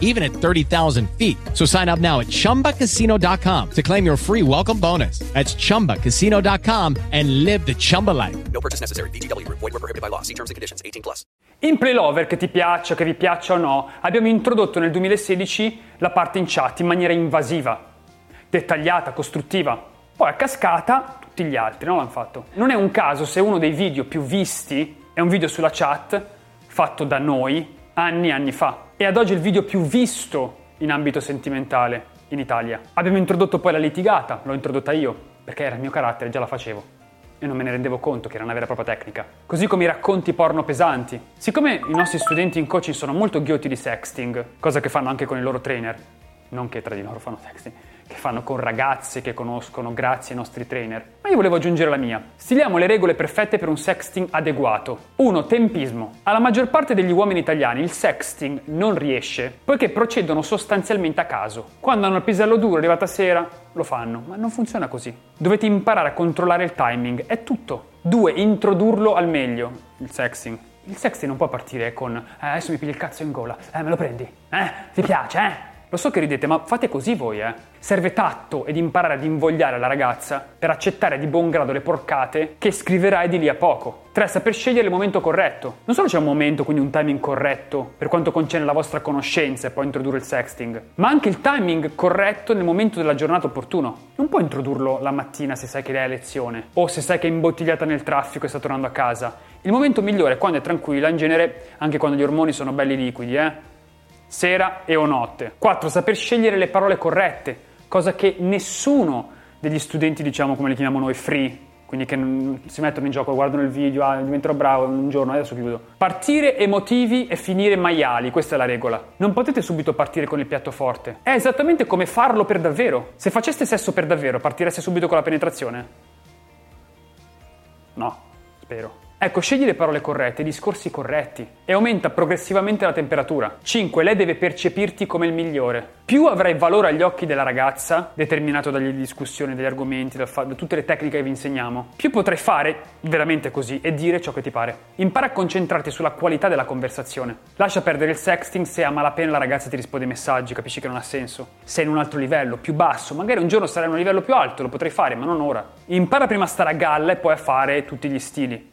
even at 30,000 feet. So sign up now at chumbacasino.com to claim your free welcome bonus. That's chumbacasino.com and live the Chumba life. No purchase necessary. VGW Group. Void were prohibited by law. See terms and conditions. 18 plus. In Playlover, che ti piaccia, che vi piaccia o no, abbiamo introdotto nel 2016 la parte in chat in maniera invasiva, dettagliata, costruttiva. Poi a cascata tutti gli altri no, l'hanno fatto. Non è un caso se uno dei video più visti è un video sulla chat fatto da noi anni e anni fa. E ad oggi il video più visto in ambito sentimentale in Italia. Abbiamo introdotto poi la litigata, l'ho introdotta io, perché era il mio carattere, già la facevo. E non me ne rendevo conto che era una vera e propria tecnica. Così come i racconti porno pesanti. Siccome i nostri studenti in coaching sono molto ghiotti di sexting, cosa che fanno anche con i loro trainer, non che tra di loro fanno sexting, che fanno con ragazze che conoscono grazie ai nostri trainer. Ma io volevo aggiungere la mia. Stiliamo le regole perfette per un sexting adeguato. 1. Tempismo. Alla maggior parte degli uomini italiani il sexting non riesce, poiché procedono sostanzialmente a caso. Quando hanno il pisello duro, arrivata sera, lo fanno, ma non funziona così. Dovete imparare a controllare il timing, è tutto. 2. Introdurlo al meglio, il sexting. Il sexting non può partire con eh, adesso mi pigli il cazzo in gola, eh me lo prendi? Eh? Ti piace, eh? Lo so che ridete, ma fate così voi, eh. Serve tatto ed imparare ad invogliare la ragazza per accettare di buon grado le porcate che scriverai di lì a poco. 3. Saper scegliere il momento corretto. Non solo c'è un momento, quindi un timing corretto per quanto concerne la vostra conoscenza e poi introdurre il sexting, ma anche il timing corretto nel momento della giornata opportuno. Non puoi introdurlo la mattina se sai che lei ha lezione o se sai che è imbottigliata nel traffico e sta tornando a casa. Il momento migliore è quando è tranquilla, in genere anche quando gli ormoni sono belli liquidi, eh sera e o notte. 4. Saper scegliere le parole corrette, cosa che nessuno degli studenti, diciamo come li chiamiamo noi, free, quindi che si mettono in gioco, guardano il video, ah, diventerò bravo un giorno, adesso chiudo. Partire emotivi e finire maiali, questa è la regola. Non potete subito partire con il piatto forte. È esattamente come farlo per davvero. Se faceste sesso per davvero, partireste subito con la penetrazione? No, spero. Ecco, scegli le parole corrette, i discorsi corretti e aumenta progressivamente la temperatura. 5. Lei deve percepirti come il migliore. Più avrai valore agli occhi della ragazza, determinato dalle discussioni, dagli argomenti, da, fa- da tutte le tecniche che vi insegniamo, più potrai fare veramente così e dire ciò che ti pare. Impara a concentrarti sulla qualità della conversazione. Lascia perdere il sexting se a malapena la ragazza ti risponde ai messaggi, capisci che non ha senso. Sei in un altro livello, più basso, magari un giorno sarai in un livello più alto, lo potrai fare, ma non ora. Impara prima a stare a galla e poi a fare tutti gli stili.